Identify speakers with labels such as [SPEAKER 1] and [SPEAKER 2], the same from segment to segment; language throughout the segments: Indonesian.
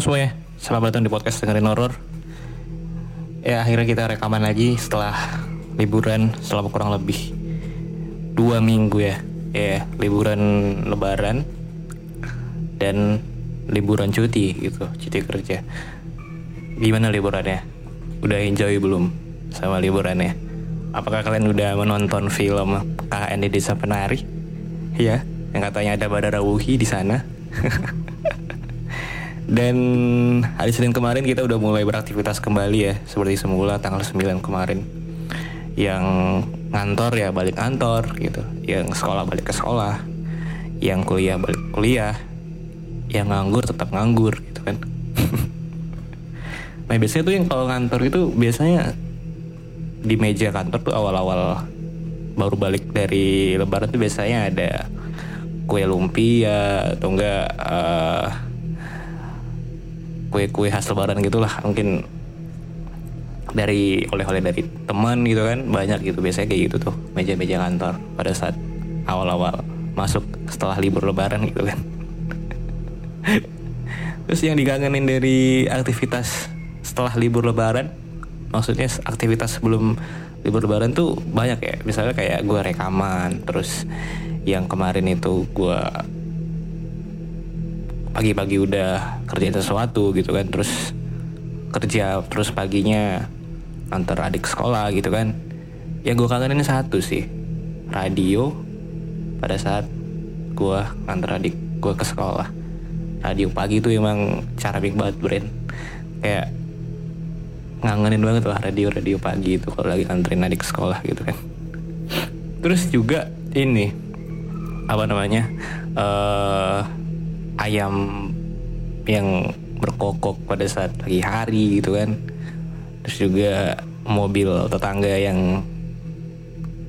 [SPEAKER 1] Halo semuanya, selamat datang di podcast dengerin horor. Ya akhirnya kita rekaman lagi setelah liburan selama kurang lebih dua minggu ya. Ya liburan lebaran dan liburan cuti gitu, cuti kerja. Gimana liburannya? Udah enjoy belum sama liburannya? Apakah kalian udah menonton film KKN di Desa Penari? Ya, yang katanya ada Badara Wuhi di sana. Dan hari Senin kemarin kita udah mulai beraktivitas kembali ya Seperti semula tanggal 9 kemarin. Yang ngantor ya balik kantor gitu Yang sekolah balik ke sekolah Yang kuliah balik kuliah Yang nganggur tetap nganggur gitu kan. Nah biasanya tuh yang kalau ngantor itu biasanya Di meja kantor tuh awal-awal Baru balik dari lebaran tuh biasanya ada Kue lumpia atau enggak eh, kue-kue khas lebaran gitulah. Mungkin dari oleh-oleh dari teman gitu kan banyak gitu. Biasanya kayak gitu tuh meja-meja kantor pada saat awal-awal masuk setelah libur lebaran gitu kan. Terus yang dikangenin dari aktivitas setelah libur lebaran maksudnya aktivitas sebelum libur lebaran tuh banyak ya. Misalnya kayak gue rekaman terus yang kemarin itu gue pagi-pagi udah kerjain sesuatu gitu kan terus kerja terus paginya antar adik sekolah gitu kan. Yang gue kangenin satu sih radio pada saat gue antar adik gue ke sekolah. Radio pagi itu emang cara big banget brand kayak ngangenin banget lah radio radio pagi itu kalau lagi anterin adik sekolah gitu kan. Terus juga ini apa namanya eh ayam yang berkokok pada saat pagi hari gitu kan. Terus juga mobil tetangga yang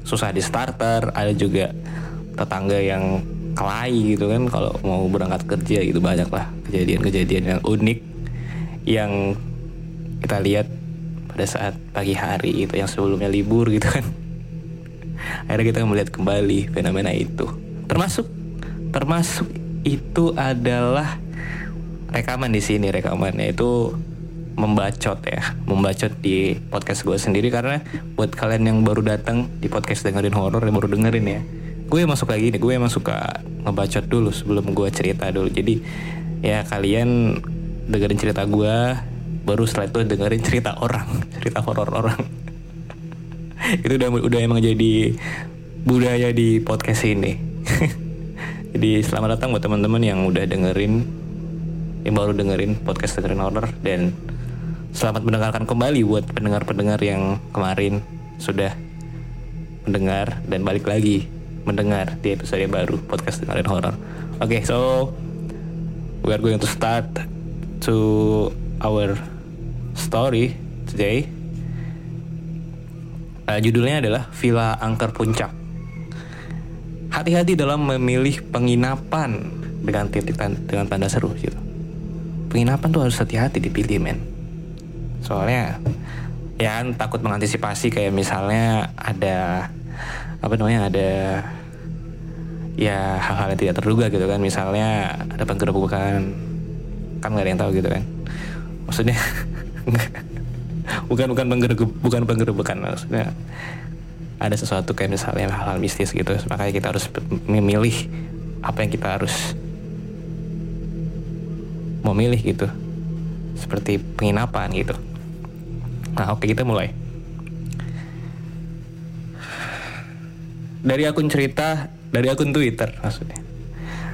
[SPEAKER 1] susah di starter ada juga tetangga yang kelahi gitu kan kalau mau berangkat kerja gitu banyak lah kejadian-kejadian yang unik yang kita lihat pada saat pagi hari itu yang sebelumnya libur gitu kan. Akhirnya kita melihat kembali fenomena itu. Termasuk termasuk itu adalah rekaman di sini rekamannya itu membacot ya. Membacot di podcast gue sendiri karena buat kalian yang baru datang di podcast dengerin horor yang baru dengerin ya gue emang suka gini gue emang suka ngebacot dulu sebelum gue cerita dulu. Jadi ya kalian dengerin cerita gue baru setelah itu dengerin cerita orang cerita horor orang. Itu udah udah emang jadi budaya di podcast ini jadi selamat datang buat teman-teman yang udah dengerin yang baru dengerin podcast dengerin horror dan selamat mendengarkan kembali buat pendengar-pendengar yang kemarin sudah mendengar dan balik lagi mendengar di episode baru podcast dengerin horror. Oke, okay, so we are going to start to our story today. Uh, judulnya adalah Villa Angker Puncak. Hati-hati dalam memilih penginapan dengan titik dengan tanda seru gitu. Penginapan tuh harus hati-hati dipilih men. Soalnya ya kan takut mengantisipasi kayak misalnya ada apa namanya ada ya hal-hal yang tidak terduga gitu kan misalnya ada penggerebekan kan nggak ada yang tahu gitu kan maksudnya bukan bukan penggerebek bukan penggerebekan maksudnya ada sesuatu kayak misalnya hal-hal mistis gitu. Makanya kita harus memilih apa yang kita harus memilih gitu. Seperti penginapan gitu. Nah oke kita mulai. Dari akun cerita dari akun Twitter maksudnya.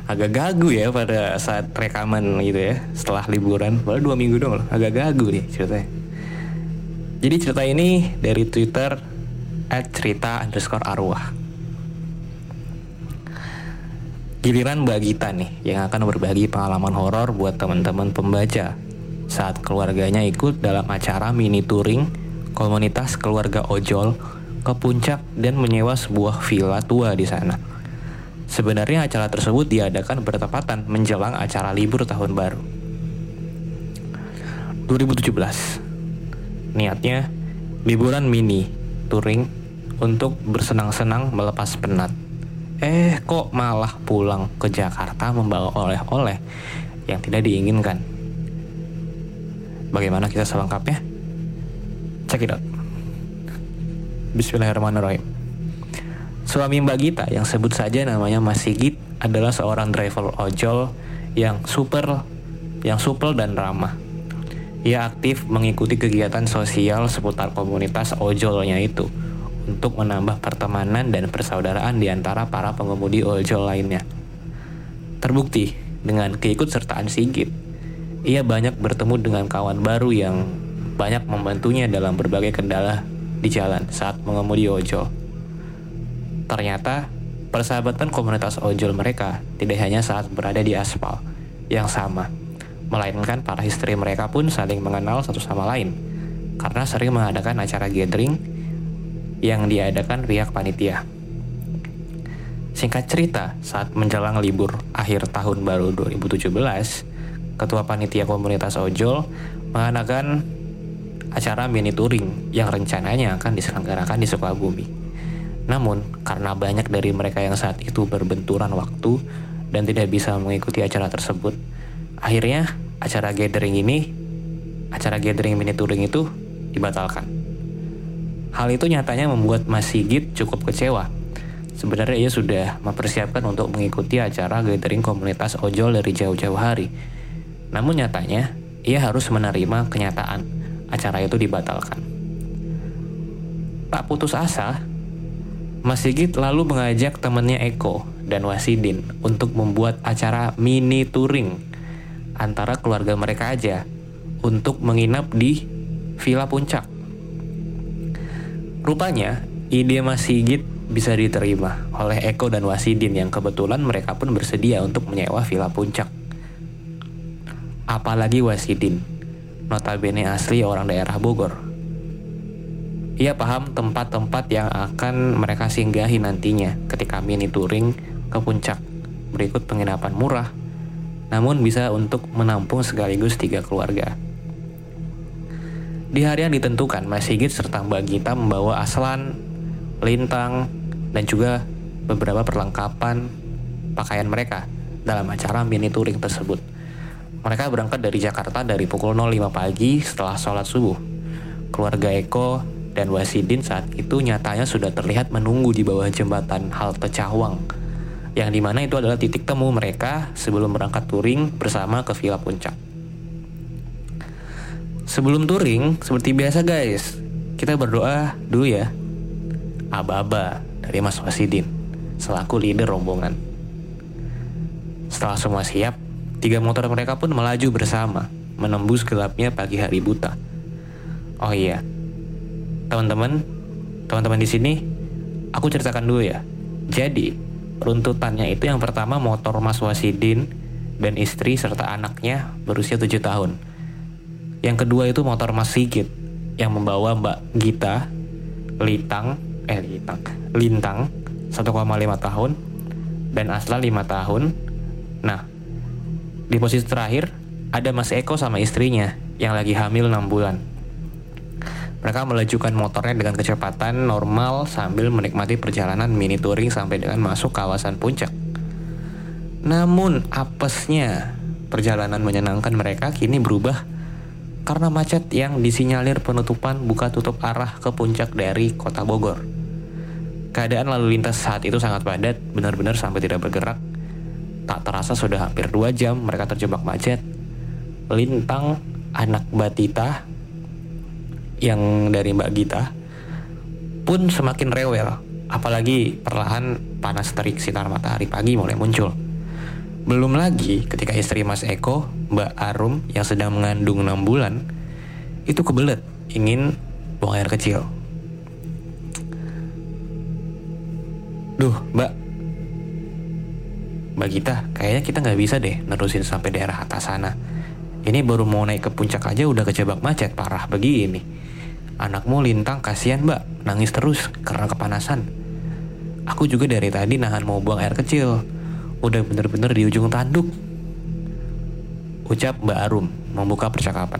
[SPEAKER 1] Agak gagu ya pada saat rekaman gitu ya setelah liburan. Baru dua minggu dong agak gagu nih ceritanya. Jadi cerita ini dari Twitter at cerita underscore arwah. Giliran Mbak Gita nih yang akan berbagi pengalaman horor buat teman-teman pembaca saat keluarganya ikut dalam acara mini touring komunitas keluarga ojol ke puncak dan menyewa sebuah villa tua di sana. Sebenarnya acara tersebut diadakan bertepatan menjelang acara libur tahun baru. 2017. Niatnya liburan mini touring untuk bersenang-senang melepas penat. Eh, kok malah pulang ke Jakarta membawa oleh-oleh yang tidak diinginkan. Bagaimana kita selengkapnya? Check it out. Bismillahirrahmanirrahim. Suami Mbak Gita yang sebut saja namanya Mas Sigit adalah seorang driver ojol yang super yang supel dan ramah. Ia aktif mengikuti kegiatan sosial seputar komunitas ojolnya itu untuk menambah pertemanan dan persaudaraan di antara para pengemudi ojol lainnya. Terbukti dengan keikutsertaan Sigit, ia banyak bertemu dengan kawan baru yang banyak membantunya dalam berbagai kendala di jalan saat mengemudi ojol. Ternyata, persahabatan komunitas ojol mereka tidak hanya saat berada di aspal yang sama, melainkan para istri mereka pun saling mengenal satu sama lain karena sering mengadakan acara gathering yang diadakan pihak panitia. Singkat cerita, saat menjelang libur akhir tahun baru 2017, Ketua Panitia Komunitas Ojol mengadakan acara mini touring yang rencananya akan diselenggarakan di Sukabumi. Namun, karena banyak dari mereka yang saat itu berbenturan waktu dan tidak bisa mengikuti acara tersebut, akhirnya acara gathering ini, acara gathering mini touring itu dibatalkan. Hal itu nyatanya membuat Mas Sigit cukup kecewa. Sebenarnya ia sudah mempersiapkan untuk mengikuti acara gathering komunitas ojol dari jauh-jauh hari. Namun nyatanya, ia harus menerima kenyataan acara itu dibatalkan. Tak putus asa, Mas Sigit lalu mengajak temannya Eko dan Wasidin untuk membuat acara mini touring antara keluarga mereka aja untuk menginap di Villa Puncak. Rupanya, ide Mas Sigit bisa diterima oleh Eko dan Wasidin yang kebetulan mereka pun bersedia untuk menyewa Villa Puncak. Apalagi Wasidin, notabene asli orang daerah Bogor. Ia paham tempat-tempat yang akan mereka singgahi nantinya ketika mini touring ke puncak berikut penginapan murah, namun bisa untuk menampung sekaligus tiga keluarga. Di hari yang ditentukan, Mas Sigit serta Mbak Gita membawa aslan, lintang, dan juga beberapa perlengkapan pakaian mereka dalam acara mini touring tersebut. Mereka berangkat dari Jakarta dari pukul 05 pagi setelah sholat subuh. Keluarga Eko dan Wasidin saat itu nyatanya sudah terlihat menunggu di bawah jembatan halte Cawang, yang di mana itu adalah titik temu mereka sebelum berangkat touring bersama ke Villa Puncak. Sebelum touring, seperti biasa guys, kita berdoa dulu ya. Aba-aba dari Mas Wasidin, selaku leader rombongan. Setelah semua siap, tiga motor mereka pun melaju bersama, menembus gelapnya pagi hari buta. Oh iya, teman-teman, teman-teman di sini, aku ceritakan dulu ya. Jadi, runtutannya itu yang pertama motor Mas Wasidin dan istri serta anaknya berusia 7 tahun. Yang kedua itu motor Mas Sigit yang membawa Mbak Gita Litang eh Litang Lintang 1,5 tahun dan Asla 5 tahun. Nah, di posisi terakhir ada Mas Eko sama istrinya yang lagi hamil 6 bulan. Mereka melajukan motornya dengan kecepatan normal sambil menikmati perjalanan mini touring sampai dengan masuk kawasan puncak. Namun apesnya perjalanan menyenangkan mereka kini berubah karena macet yang disinyalir penutupan buka tutup arah ke puncak dari kota Bogor. Keadaan lalu lintas saat itu sangat padat, benar-benar sampai tidak bergerak. Tak terasa sudah hampir dua jam mereka terjebak macet. Lintang, anak Batita, yang dari Mbak Gita, pun semakin rewel Apalagi perlahan panas terik sinar matahari pagi mulai muncul. Belum lagi ketika istri Mas Eko, Mbak Arum yang sedang mengandung 6 bulan, itu kebelet ingin buang air kecil. Duh, Mbak. Mbak Gita, kayaknya kita nggak bisa deh nerusin sampai daerah atas sana. Ini baru mau naik ke puncak aja udah kejebak macet parah begini. Anakmu lintang kasihan mbak, nangis terus karena kepanasan. Aku juga dari tadi nahan mau buang air kecil. Udah bener-bener di ujung tanduk. Ucap Mbak Arum membuka percakapan.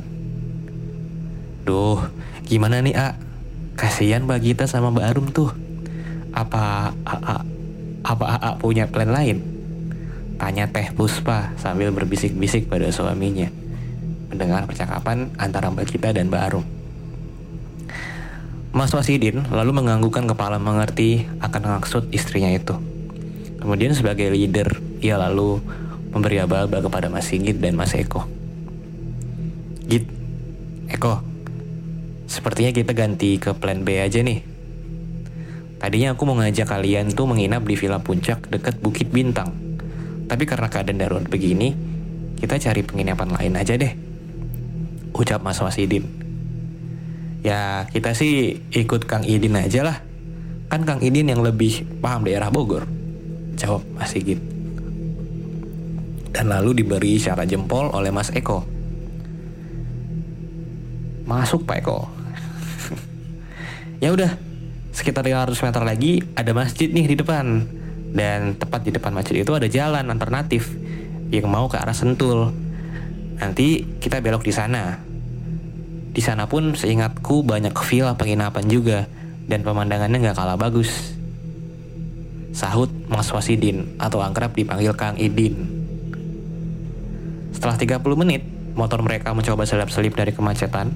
[SPEAKER 1] Duh, gimana nih A? Kasihan Mbak Gita sama Mbak Arum tuh. Apa AA, apa AA punya plan lain? Tanya Teh Puspa sambil berbisik-bisik pada suaminya. Mendengar percakapan antara Mbak Gita dan Mbak Arum. Mas Wasidin lalu menganggukkan kepala mengerti akan maksud istrinya itu. Kemudian sebagai leader, ia lalu memberi aba-aba kepada Mas Sigit dan Mas Eko. Git, Eko, sepertinya kita ganti ke plan B aja nih. Tadinya aku mau ngajak kalian tuh menginap di Villa Puncak dekat Bukit Bintang. Tapi karena keadaan darurat begini, kita cari penginapan lain aja deh. Ucap Mas Wasidin. Ya kita sih ikut Kang Idin aja lah. Kan Kang Idin yang lebih paham daerah Bogor. Jawab Mas Sigit. Dan lalu diberi isyarat jempol oleh Mas Eko. Masuk Pak Eko. ya udah, sekitar 500 meter lagi ada masjid nih di depan. Dan tepat di depan masjid itu ada jalan alternatif yang mau ke arah Sentul. Nanti kita belok di sana. Di sana pun seingatku banyak villa penginapan juga dan pemandangannya nggak kalah bagus. Sahut Mas Wasidin atau angkrab dipanggil Kang Idin. Setelah 30 menit, motor mereka mencoba selip-selip dari kemacetan.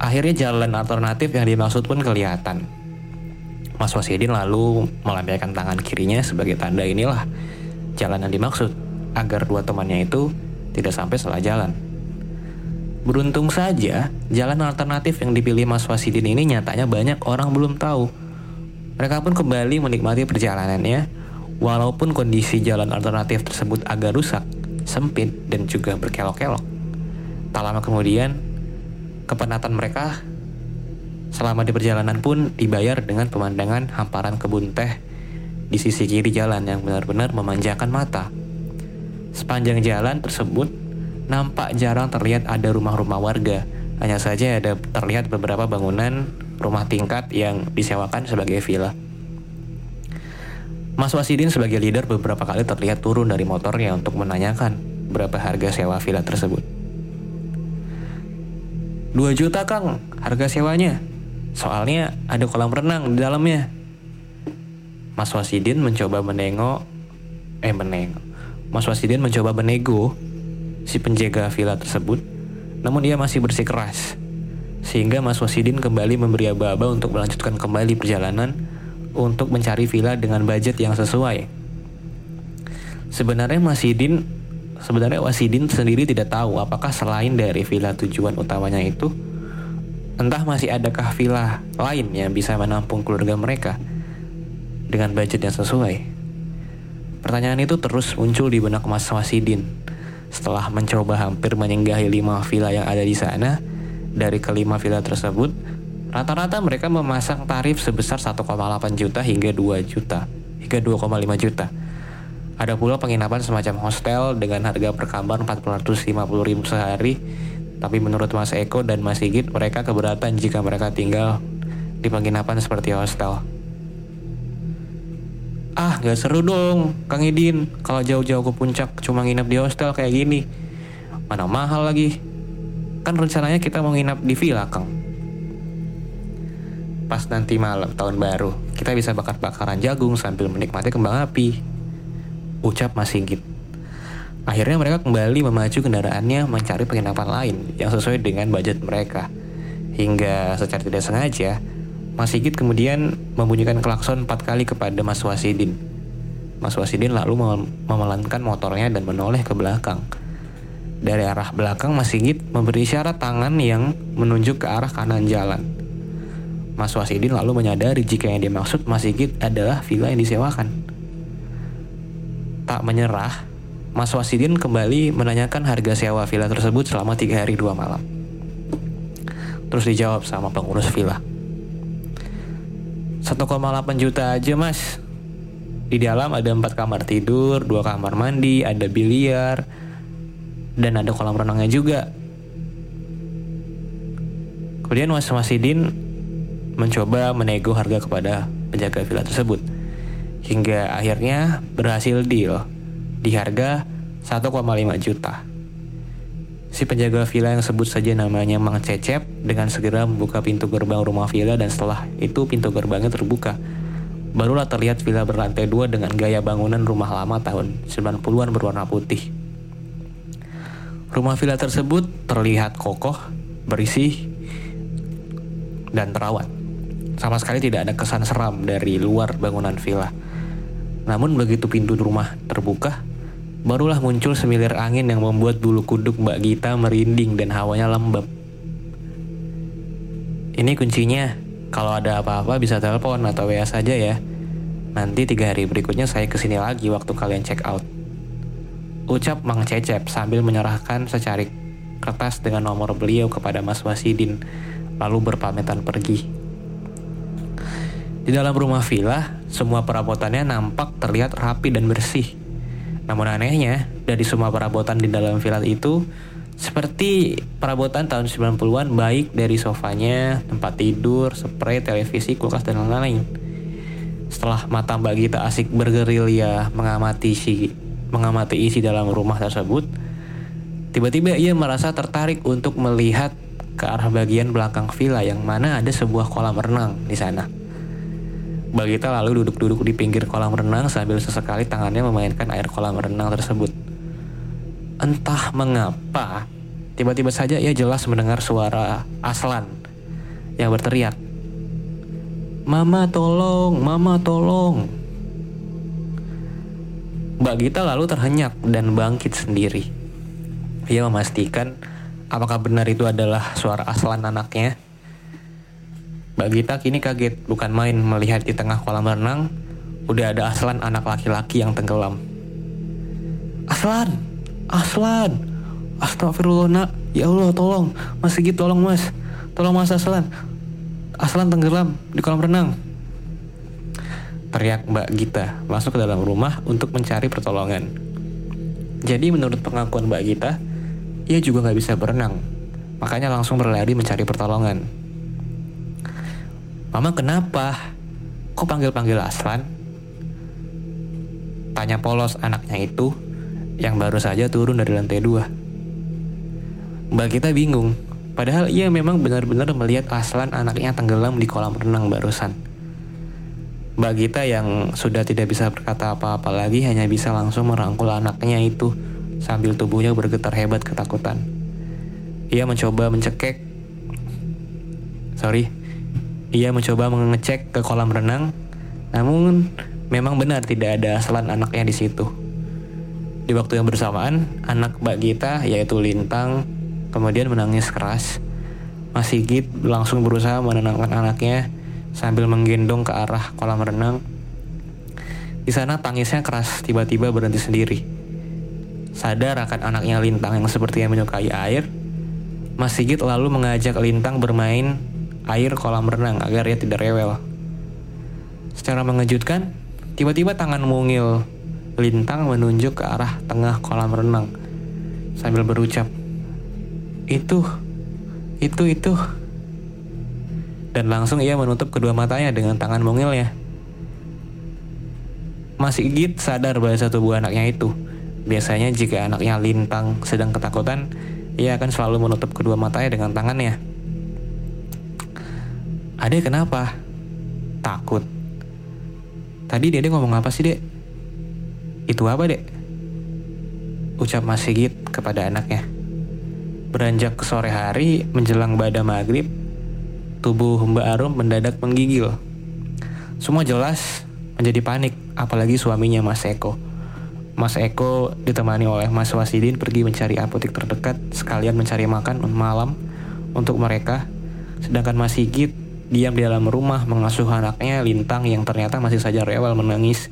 [SPEAKER 1] Akhirnya jalan alternatif yang dimaksud pun kelihatan. Mas Wasidin lalu melambaikan tangan kirinya sebagai tanda inilah jalan yang dimaksud agar dua temannya itu tidak sampai salah jalan. Beruntung saja, jalan alternatif yang dipilih Mas Wasidin ini nyatanya banyak orang belum tahu. Mereka pun kembali menikmati perjalanannya, walaupun kondisi jalan alternatif tersebut agak rusak, sempit, dan juga berkelok-kelok. Tak lama kemudian, kepenatan mereka selama di perjalanan pun dibayar dengan pemandangan hamparan kebun teh di sisi kiri jalan yang benar-benar memanjakan mata. Sepanjang jalan tersebut nampak jarang terlihat ada rumah-rumah warga. Hanya saja ada terlihat beberapa bangunan rumah tingkat yang disewakan sebagai villa. Mas Wasidin sebagai leader beberapa kali terlihat turun dari motornya untuk menanyakan berapa harga sewa villa tersebut. 2 juta kang, harga sewanya. Soalnya ada kolam renang di dalamnya. Mas Wasidin mencoba menengok, eh menengok. Mas Wasidin mencoba menego si penjaga villa tersebut, namun ia masih bersikeras. Sehingga Mas Wasidin kembali memberi aba-aba untuk melanjutkan kembali perjalanan untuk mencari villa dengan budget yang sesuai. Sebenarnya Mas Wasidin, sebenarnya Wasidin sendiri tidak tahu apakah selain dari villa tujuan utamanya itu, entah masih adakah villa lain yang bisa menampung keluarga mereka dengan budget yang sesuai. Pertanyaan itu terus muncul di benak Mas Wasidin setelah mencoba hampir menyinggahi lima villa yang ada di sana, dari kelima villa tersebut, rata-rata mereka memasang tarif sebesar 1,8 juta hingga 2 juta, hingga 2,5 juta. Ada pula penginapan semacam hostel dengan harga per kamar 450 ribu sehari, tapi menurut Mas Eko dan Mas Sigit, mereka keberatan jika mereka tinggal di penginapan seperti hostel. Ah gak seru dong Kang Idin Kalau jauh-jauh ke puncak cuma nginep di hostel kayak gini Mana mahal lagi Kan rencananya kita mau nginep di villa Kang Pas nanti malam tahun baru Kita bisa bakar-bakaran jagung sambil menikmati kembang api Ucap Mas Singgit Akhirnya mereka kembali memacu kendaraannya mencari penginapan lain yang sesuai dengan budget mereka. Hingga secara tidak sengaja, Mas Sigit kemudian membunyikan klakson empat kali kepada Mas Wasidin. Mas Wasidin lalu memelankan motornya dan menoleh ke belakang. Dari arah belakang Mas Sigit memberi isyarat tangan yang menunjuk ke arah kanan jalan. Mas Wasidin lalu menyadari jika yang dimaksud Mas Sigit adalah villa yang disewakan. Tak menyerah, Mas Wasidin kembali menanyakan harga sewa villa tersebut selama tiga hari dua malam. Terus dijawab sama pengurus villa. 1,8 juta aja mas. Di dalam ada empat kamar tidur, dua kamar mandi, ada biliar, dan ada kolam renangnya juga. Kemudian Mas Wasidin mencoba menego harga kepada penjaga villa tersebut. Hingga akhirnya berhasil deal di harga 1,5 juta. Si penjaga villa yang sebut saja namanya Mang Cecep dengan segera membuka pintu gerbang rumah villa dan setelah itu pintu gerbangnya terbuka. Barulah terlihat villa berlantai dua dengan gaya bangunan rumah lama tahun 90-an berwarna putih. Rumah villa tersebut terlihat kokoh, bersih, dan terawat. Sama sekali tidak ada kesan seram dari luar bangunan villa. Namun begitu pintu rumah terbuka, barulah muncul semilir angin yang membuat bulu kuduk Mbak Gita merinding dan hawanya lembab. Ini kuncinya, kalau ada apa-apa bisa telepon atau WA saja ya. Nanti tiga hari berikutnya saya ke sini lagi waktu kalian check out. Ucap Mang Cecep sambil menyerahkan secarik kertas dengan nomor beliau kepada Mas Wasidin, lalu berpamitan pergi. Di dalam rumah villa, semua perabotannya nampak terlihat rapi dan bersih. Namun anehnya, dari semua perabotan di dalam villa itu, seperti perabotan tahun 90-an baik dari sofanya, tempat tidur, spray, televisi, kulkas, dan lain-lain. Setelah mata Mbak Gita asik bergerilya mengamati si mengamati isi dalam rumah tersebut, tiba-tiba ia merasa tertarik untuk melihat ke arah bagian belakang villa yang mana ada sebuah kolam renang di sana. Bagita lalu duduk-duduk di pinggir kolam renang sambil sesekali tangannya memainkan air kolam renang tersebut. Entah mengapa, tiba-tiba saja ia jelas mendengar suara Aslan yang berteriak. Mama tolong, mama tolong. Mbak Gita lalu terhenyak dan bangkit sendiri. Ia memastikan apakah benar itu adalah suara Aslan anaknya Mbak Gita kini kaget, bukan main melihat di tengah kolam renang, udah ada Aslan anak laki-laki yang tenggelam. Aslan! Aslan! Astagfirullah nak, ya Allah tolong, Mas Sigit tolong mas, tolong mas Aslan. Aslan tenggelam di kolam renang. Teriak Mbak Gita masuk ke dalam rumah untuk mencari pertolongan. Jadi menurut pengakuan Mbak Gita, ia juga nggak bisa berenang, makanya langsung berlari mencari pertolongan. Mama kenapa? Kok panggil-panggil Aslan? Tanya polos anaknya itu yang baru saja turun dari lantai dua. Mbak kita bingung, padahal ia memang benar-benar melihat Aslan anaknya tenggelam di kolam renang barusan. Mbak Gita yang sudah tidak bisa berkata apa-apa lagi hanya bisa langsung merangkul anaknya itu sambil tubuhnya bergetar hebat ketakutan. Ia mencoba mencekek. Sorry, ia mencoba mengecek ke kolam renang, namun memang benar tidak ada selan anaknya di situ. Di waktu yang bersamaan, anak Mbak Gita yaitu Lintang kemudian menangis keras. Mas Sigit langsung berusaha menenangkan anaknya sambil menggendong ke arah kolam renang. Di sana tangisnya keras tiba-tiba berhenti sendiri. Sadar akan anaknya Lintang yang sepertinya menyukai air, Mas Sigit lalu mengajak Lintang bermain air kolam renang agar ia tidak rewel. Secara mengejutkan, tiba-tiba tangan mungil Lintang menunjuk ke arah tengah kolam renang sambil berucap, "Itu, itu, itu." Dan langsung ia menutup kedua matanya dengan tangan mungilnya. Masih Igit sadar bahasa tubuh anaknya itu. Biasanya jika anaknya Lintang sedang ketakutan, ia akan selalu menutup kedua matanya dengan tangannya. Ade kenapa? Takut. Tadi dede ngomong apa sih dek? Itu apa dek? Ucap Mas Sigit kepada anaknya. Beranjak ke sore hari menjelang pada maghrib, tubuh Mbak Arum mendadak menggigil. Semua jelas menjadi panik, apalagi suaminya Mas Eko. Mas Eko ditemani oleh Mas Wasidin pergi mencari apotek terdekat sekalian mencari makan malam untuk mereka. Sedangkan Mas Sigit diam di dalam rumah mengasuh anaknya Lintang yang ternyata masih saja rewel menangis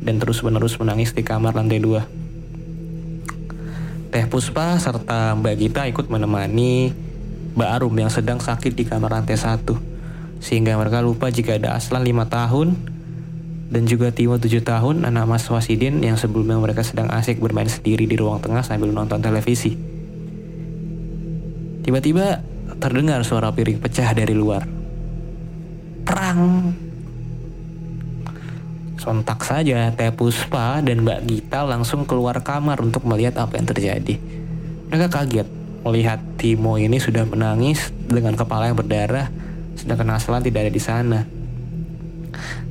[SPEAKER 1] dan terus-menerus menangis di kamar lantai dua. Teh Puspa serta Mbak Gita ikut menemani Mbak Arum yang sedang sakit di kamar lantai satu. Sehingga mereka lupa jika ada Aslan lima tahun dan juga Timo tujuh tahun, anak Mas Wasidin yang sebelumnya mereka sedang asik bermain sendiri di ruang tengah sambil nonton televisi. Tiba-tiba terdengar suara piring pecah dari luar. Perang! Sontak saja Teh Puspa dan Mbak Gita langsung keluar kamar untuk melihat apa yang terjadi. Mereka kaget melihat Timo ini sudah menangis dengan kepala yang berdarah, sedangkan Aslan tidak ada di sana.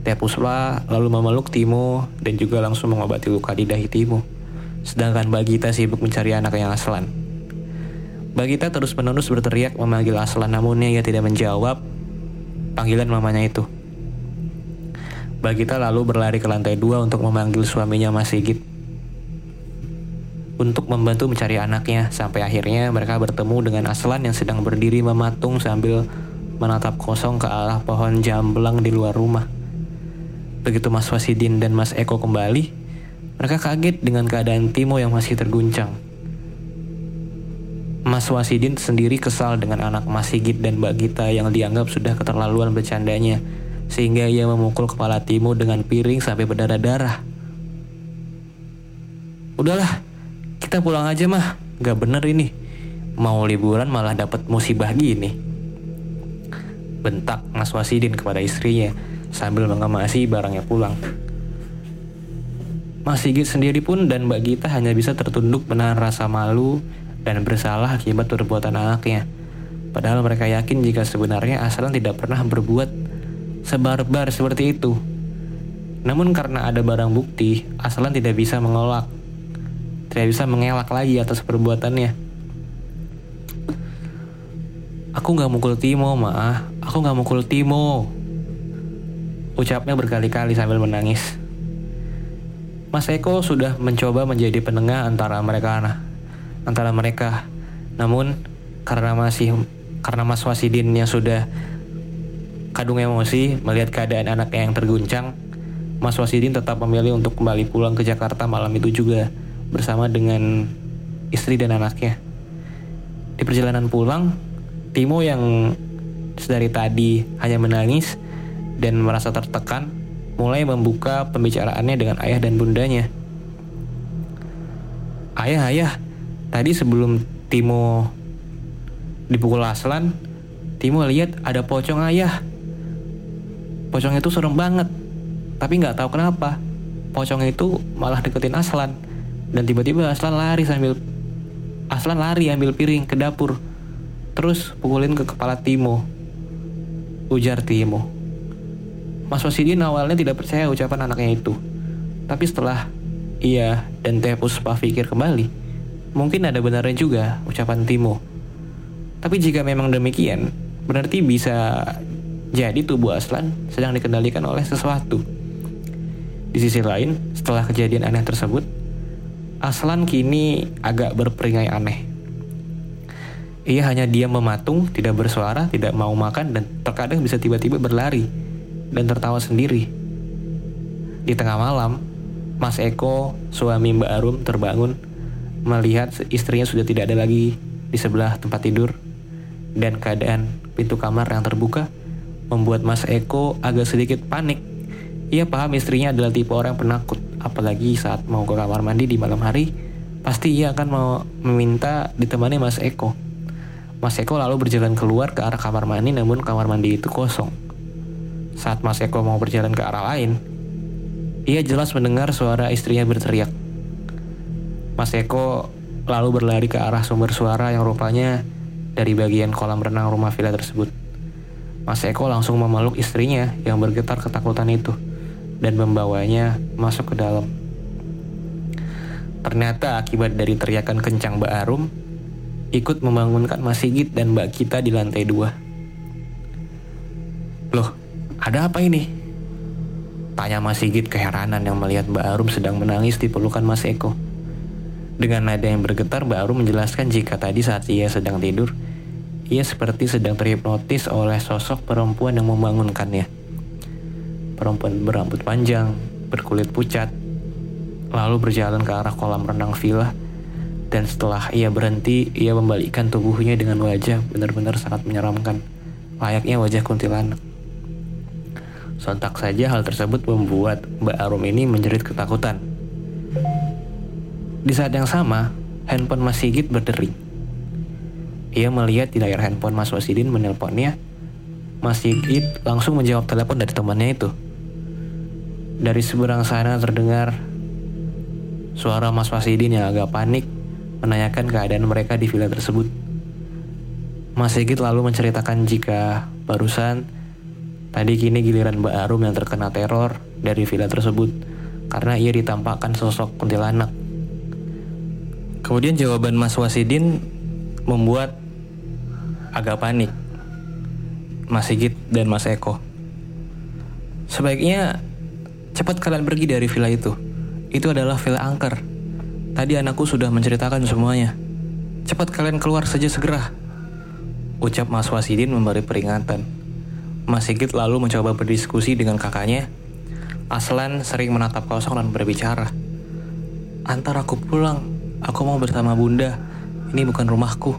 [SPEAKER 1] Teh Puspa lalu memeluk Timo dan juga langsung mengobati luka di dahi Timo. Sedangkan Mbak Gita sibuk mencari anak yang Aslan. Mbak Gita terus-menerus berteriak memanggil Aslan namunnya ia tidak menjawab panggilan mamanya itu. Bagita lalu berlari ke lantai dua untuk memanggil suaminya Mas Sigit. Untuk membantu mencari anaknya, sampai akhirnya mereka bertemu dengan Aslan yang sedang berdiri mematung sambil menatap kosong ke arah pohon jamblang di luar rumah. Begitu Mas Wasidin dan Mas Eko kembali, mereka kaget dengan keadaan Timo yang masih terguncang. Mas Wasidin sendiri kesal dengan anak Mas Sigit dan Mbak Gita yang dianggap sudah keterlaluan bercandanya sehingga ia memukul kepala Timo dengan piring sampai berdarah-darah. Udahlah, kita pulang aja mah, gak bener ini. Mau liburan malah dapat musibah gini. Bentak Mas Wasidin kepada istrinya sambil mengemasi barangnya pulang. Mas Sigit sendiri pun dan Mbak Gita hanya bisa tertunduk menahan rasa malu dan bersalah akibat perbuatan anaknya. Padahal mereka yakin jika sebenarnya Aslan tidak pernah berbuat sebarbar seperti itu. Namun karena ada barang bukti, Aslan tidak bisa mengelak. Tidak bisa mengelak lagi atas perbuatannya. Aku gak mukul Timo, ma. Aku gak mukul Timo. Ucapnya berkali-kali sambil menangis. Mas Eko sudah mencoba menjadi penengah antara mereka antara mereka. Namun karena masih karena Mas Wasidin yang sudah kadung emosi melihat keadaan anaknya yang terguncang, Mas Wasidin tetap memilih untuk kembali pulang ke Jakarta malam itu juga bersama dengan istri dan anaknya. Di perjalanan pulang, Timo yang dari tadi hanya menangis dan merasa tertekan, mulai membuka pembicaraannya dengan ayah dan bundanya. Ayah, ayah, tadi sebelum Timo dipukul Aslan, Timo lihat ada pocong ayah. Pocong itu serem banget tapi nggak tahu kenapa. Pocong itu malah deketin Aslan. Dan tiba-tiba Aslan lari sambil Aslan lari ambil piring ke dapur. Terus pukulin ke kepala Timo. Ujar Timo. Mas Wasidin awalnya tidak percaya ucapan anaknya itu. Tapi setelah ia dan Teh Puspa pikir kembali mungkin ada benarnya juga ucapan Timo tapi jika memang demikian berarti bisa jadi tubuh Aslan sedang dikendalikan oleh sesuatu. Di sisi lain, setelah kejadian aneh tersebut, Aslan kini agak berperingai aneh. Ia hanya diam mematung, tidak bersuara, tidak mau makan, dan terkadang bisa tiba-tiba berlari dan tertawa sendiri. Di tengah malam, Mas Eko, suami Mbak Arum, terbangun melihat istrinya sudah tidak ada lagi di sebelah tempat tidur dan keadaan pintu kamar yang terbuka membuat Mas Eko agak sedikit panik. Ia paham istrinya adalah tipe orang penakut, apalagi saat mau ke kamar mandi di malam hari, pasti ia akan mau meminta ditemani Mas Eko. Mas Eko lalu berjalan keluar ke arah kamar mandi namun kamar mandi itu kosong. Saat Mas Eko mau berjalan ke arah lain, ia jelas mendengar suara istrinya berteriak. Mas Eko lalu berlari ke arah sumber suara yang rupanya dari bagian kolam renang rumah villa tersebut. Mas Eko langsung memeluk istrinya yang bergetar ketakutan itu dan membawanya masuk ke dalam. Ternyata akibat dari teriakan kencang Mbak Arum, ikut membangunkan Mas Sigit dan Mbak Kita di lantai dua. Loh, ada apa ini? Tanya Mas Sigit keheranan yang melihat Mbak Arum sedang menangis di pelukan Mas Eko. Dengan nada yang bergetar, Mbak Arum menjelaskan jika tadi saat ia sedang tidur, ia seperti sedang terhipnotis oleh sosok perempuan yang membangunkannya. Perempuan berambut panjang, berkulit pucat, lalu berjalan ke arah kolam renang villa dan setelah ia berhenti, ia membalikkan tubuhnya dengan wajah benar-benar sangat menyeramkan, layaknya wajah kuntilanak. Sontak saja hal tersebut membuat Mbak Arum ini menjerit ketakutan. Di saat yang sama, handphone Mas Sigit berdering. Ia melihat di layar handphone Mas Wasidin menelponnya. Mas Sigit langsung menjawab telepon dari temannya itu. Dari seberang sana terdengar suara Mas Wasidin yang agak panik menanyakan keadaan mereka di villa tersebut. Mas Sigit lalu menceritakan jika barusan tadi kini giliran Mbak Arum yang terkena teror dari villa tersebut karena ia ditampakkan sosok kuntilanak. Kemudian jawaban Mas Wasidin membuat agak panik. Mas Sigit dan Mas Eko. Sebaiknya cepat kalian pergi dari villa itu. Itu adalah villa angker Tadi anakku sudah menceritakan semuanya. Cepat kalian keluar saja segera. Ucap Mas Wasidin memberi peringatan. Mas Sigit lalu mencoba berdiskusi dengan kakaknya. Aslan sering menatap kosong dan berbicara. Antar aku pulang, aku mau bersama bunda. Ini bukan rumahku.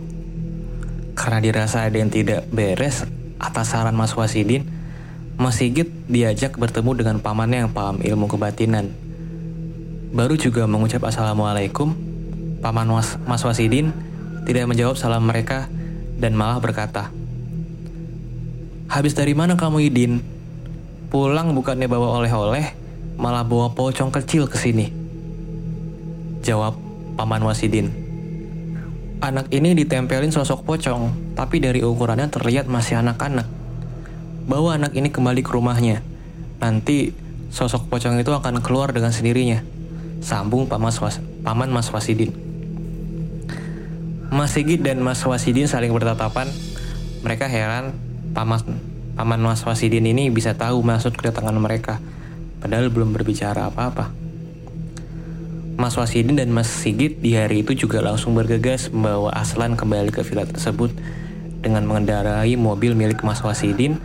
[SPEAKER 1] Karena dirasa ada yang tidak beres atas saran Mas Wasidin, Mas Sigit diajak bertemu dengan pamannya yang paham ilmu kebatinan Baru juga mengucap Assalamualaikum, Paman Mas, Mas Wasidin tidak menjawab salam mereka dan malah berkata, Habis dari mana kamu Idin? Pulang bukannya bawa oleh-oleh, malah bawa pocong kecil ke sini. Jawab Paman Wasidin. Anak ini ditempelin sosok pocong, tapi dari ukurannya terlihat masih anak-anak. Bawa anak ini kembali ke rumahnya. Nanti sosok pocong itu akan keluar dengan sendirinya. Sambung Paman, Was, Paman Mas Wasidin. Mas Sigit dan Mas Wasidin saling bertatapan. Mereka heran Paman, Paman Mas Wasidin ini bisa tahu maksud kedatangan mereka. Padahal belum berbicara apa-apa. Mas Wasidin dan Mas Sigit di hari itu juga langsung bergegas membawa Aslan kembali ke villa tersebut dengan mengendarai mobil milik Mas Wasidin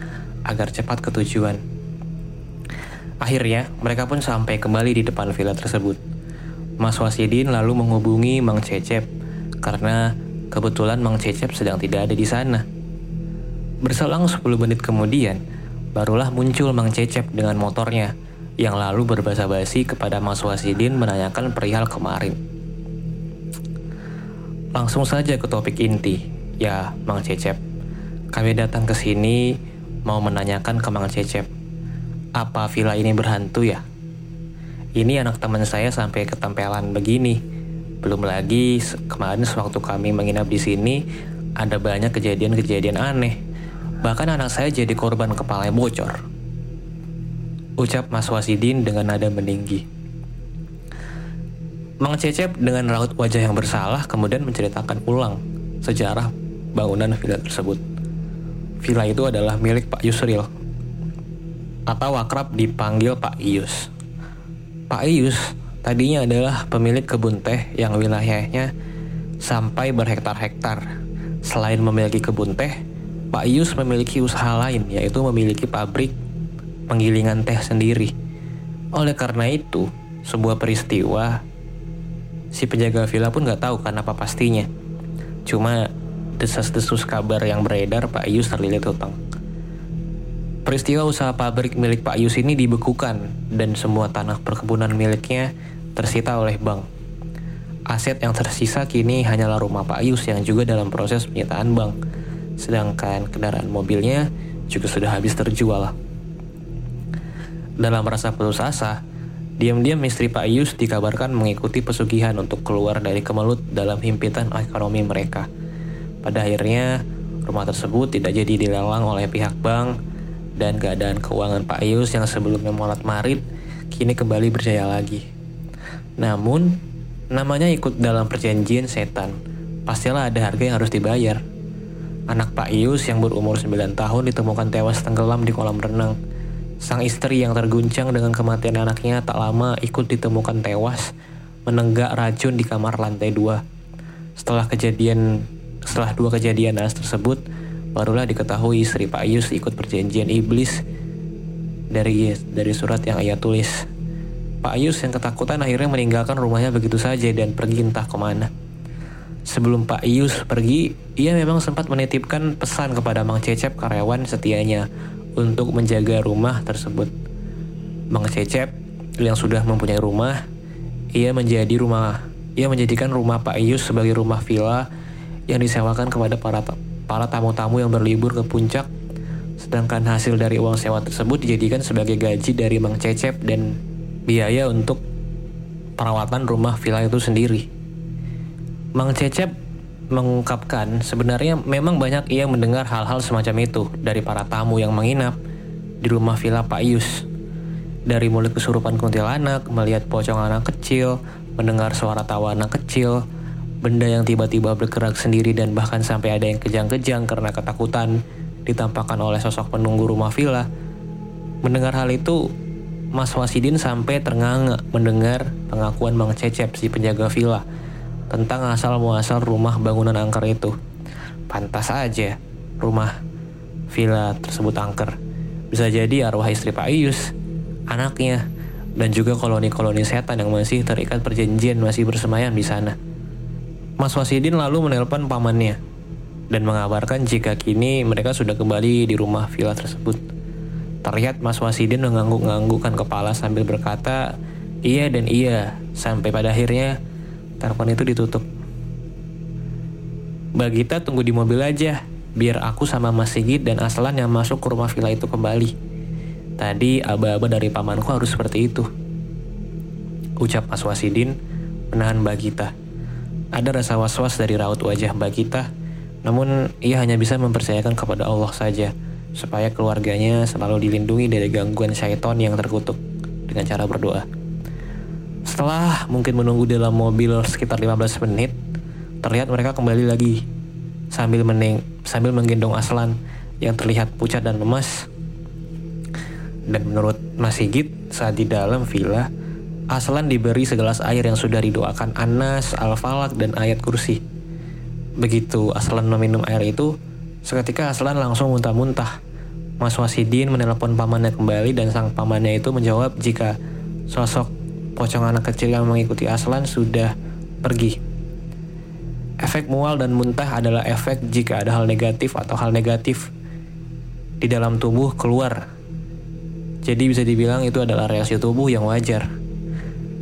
[SPEAKER 1] agar cepat ke tujuan. Akhirnya, mereka pun sampai kembali di depan villa tersebut. Mas Wasidin lalu menghubungi Mang Cecep karena kebetulan Mang Cecep sedang tidak ada di sana. Berselang 10 menit kemudian, barulah muncul Mang Cecep dengan motornya yang lalu berbahasa basi kepada Mas Wasidin menanyakan perihal kemarin. Langsung saja ke topik inti, ya Mang Cecep. Kami datang ke sini mau menanyakan ke Mang Cecep apa villa ini berhantu ya? Ini anak teman saya sampai ketempelan begini. Belum lagi kemarin sewaktu kami menginap di sini ada banyak kejadian-kejadian aneh. Bahkan anak saya jadi korban kepala bocor. Ucap Mas Wasidin dengan nada meninggi. Mang Cecep dengan raut wajah yang bersalah kemudian menceritakan ulang sejarah bangunan villa tersebut. Villa itu adalah milik Pak Yusril, atau akrab dipanggil Pak Ius. Pak Ius tadinya adalah pemilik kebun teh yang wilayahnya sampai berhektar-hektar. Selain memiliki kebun teh, Pak Ius memiliki usaha lain yaitu memiliki pabrik penggilingan teh sendiri. Oleh karena itu, sebuah peristiwa si penjaga villa pun nggak tahu kan apa pastinya. Cuma desas-desus kabar yang beredar Pak Ius terlilit hutang. Peristiwa usaha pabrik milik Pak Yus ini dibekukan dan semua tanah perkebunan miliknya tersita oleh bank. Aset yang tersisa kini hanyalah rumah Pak Yus yang juga dalam proses penyitaan bank. Sedangkan kendaraan mobilnya juga sudah habis terjual. Dalam rasa putus asa, diam-diam istri Pak Yus dikabarkan mengikuti pesugihan untuk keluar dari kemelut dalam himpitan ekonomi mereka. Pada akhirnya, rumah tersebut tidak jadi dilelang oleh pihak bank dan keadaan keuangan Pak Yus yang sebelumnya molat marit kini kembali berjaya lagi. Namun, namanya ikut dalam perjanjian setan. Pastilah ada harga yang harus dibayar. Anak Pak Yus yang berumur 9 tahun ditemukan tewas tenggelam di kolam renang. Sang istri yang terguncang dengan kematian anaknya tak lama ikut ditemukan tewas menenggak racun di kamar lantai 2. Setelah kejadian setelah dua kejadian naas tersebut, barulah diketahui Sri Pak Ayus ikut perjanjian iblis dari dari surat yang ia tulis. Pak Ayus yang ketakutan akhirnya meninggalkan rumahnya begitu saja dan pergi entah ke mana. Sebelum Pak Ayus pergi, ia memang sempat menitipkan pesan kepada Mang Cecep karyawan setianya untuk menjaga rumah tersebut. Mang Cecep yang sudah mempunyai rumah, ia menjadi rumah ia menjadikan rumah Pak Ayus sebagai rumah villa yang disewakan kepada para para tamu-tamu yang berlibur ke puncak, sedangkan hasil dari uang sewa tersebut dijadikan sebagai gaji dari Mang Cecep dan biaya untuk perawatan rumah villa itu sendiri. Mang Cecep mengungkapkan sebenarnya memang banyak ia mendengar hal-hal semacam itu dari para tamu yang menginap di rumah villa Pak Yus. Dari mulai kesurupan kuntilanak, melihat pocong anak kecil, mendengar suara tawa anak kecil, benda yang tiba-tiba bergerak sendiri dan bahkan sampai ada yang kejang-kejang karena ketakutan ditampakkan oleh sosok penunggu rumah villa. Mendengar hal itu, Mas Wasidin sampai ternganga mendengar pengakuan Bang Cecep si penjaga villa tentang asal muasal rumah bangunan angker itu. Pantas aja rumah villa tersebut angker. Bisa jadi arwah istri Pak Ayus, anaknya, dan juga koloni-koloni setan yang masih terikat perjanjian masih bersemayam di sana. Mas Wasidin lalu menelpon pamannya dan mengabarkan jika kini mereka sudah kembali di rumah villa tersebut. Terlihat Mas Wasidin mengangguk-anggukkan kepala sambil berkata, iya dan iya, sampai pada akhirnya telepon itu ditutup. Bagita tunggu di mobil aja, biar aku sama Mas Sigit dan Aslan yang masuk ke rumah villa itu kembali. Tadi aba-aba dari pamanku harus seperti itu. Ucap Mas Wasidin menahan Bagita. Ada rasa was-was dari raut wajah Mbak kita, namun ia hanya bisa mempercayakan kepada Allah saja, supaya keluarganya selalu dilindungi dari gangguan syaiton yang terkutuk dengan cara berdoa. Setelah mungkin menunggu dalam mobil sekitar 15 menit, terlihat mereka kembali lagi sambil mening sambil menggendong Aslan yang terlihat pucat dan lemas. Dan menurut Mas Sigit, saat di dalam villa, Aslan diberi segelas air yang sudah didoakan Anas, Al-Falak, dan ayat kursi. Begitu Aslan meminum air itu, seketika Aslan langsung muntah-muntah. Mas Wasidin menelpon pamannya kembali dan sang pamannya itu menjawab jika sosok pocong anak kecil yang mengikuti Aslan sudah pergi. Efek mual dan muntah adalah efek jika ada hal negatif atau hal negatif di dalam tubuh keluar. Jadi bisa dibilang itu adalah reaksi tubuh yang wajar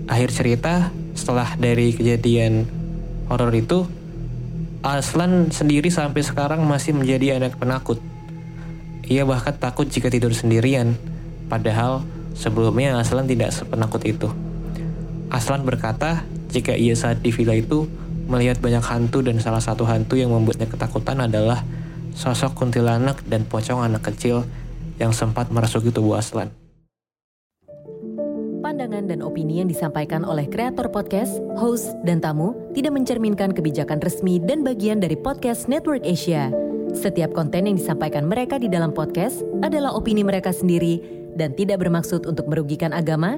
[SPEAKER 1] akhir cerita setelah dari kejadian horor itu Aslan sendiri sampai sekarang masih menjadi anak penakut. Ia bahkan takut jika tidur sendirian, padahal sebelumnya Aslan tidak sepenakut itu. Aslan berkata jika ia saat di villa itu melihat banyak hantu dan salah satu hantu yang membuatnya ketakutan adalah sosok kuntilanak dan pocong anak kecil yang sempat merasuki tubuh Aslan
[SPEAKER 2] pandangan dan opini yang disampaikan oleh kreator podcast, host, dan tamu tidak mencerminkan kebijakan resmi dan bagian dari podcast Network Asia. Setiap konten yang disampaikan mereka di dalam podcast adalah opini mereka sendiri dan tidak bermaksud untuk merugikan agama,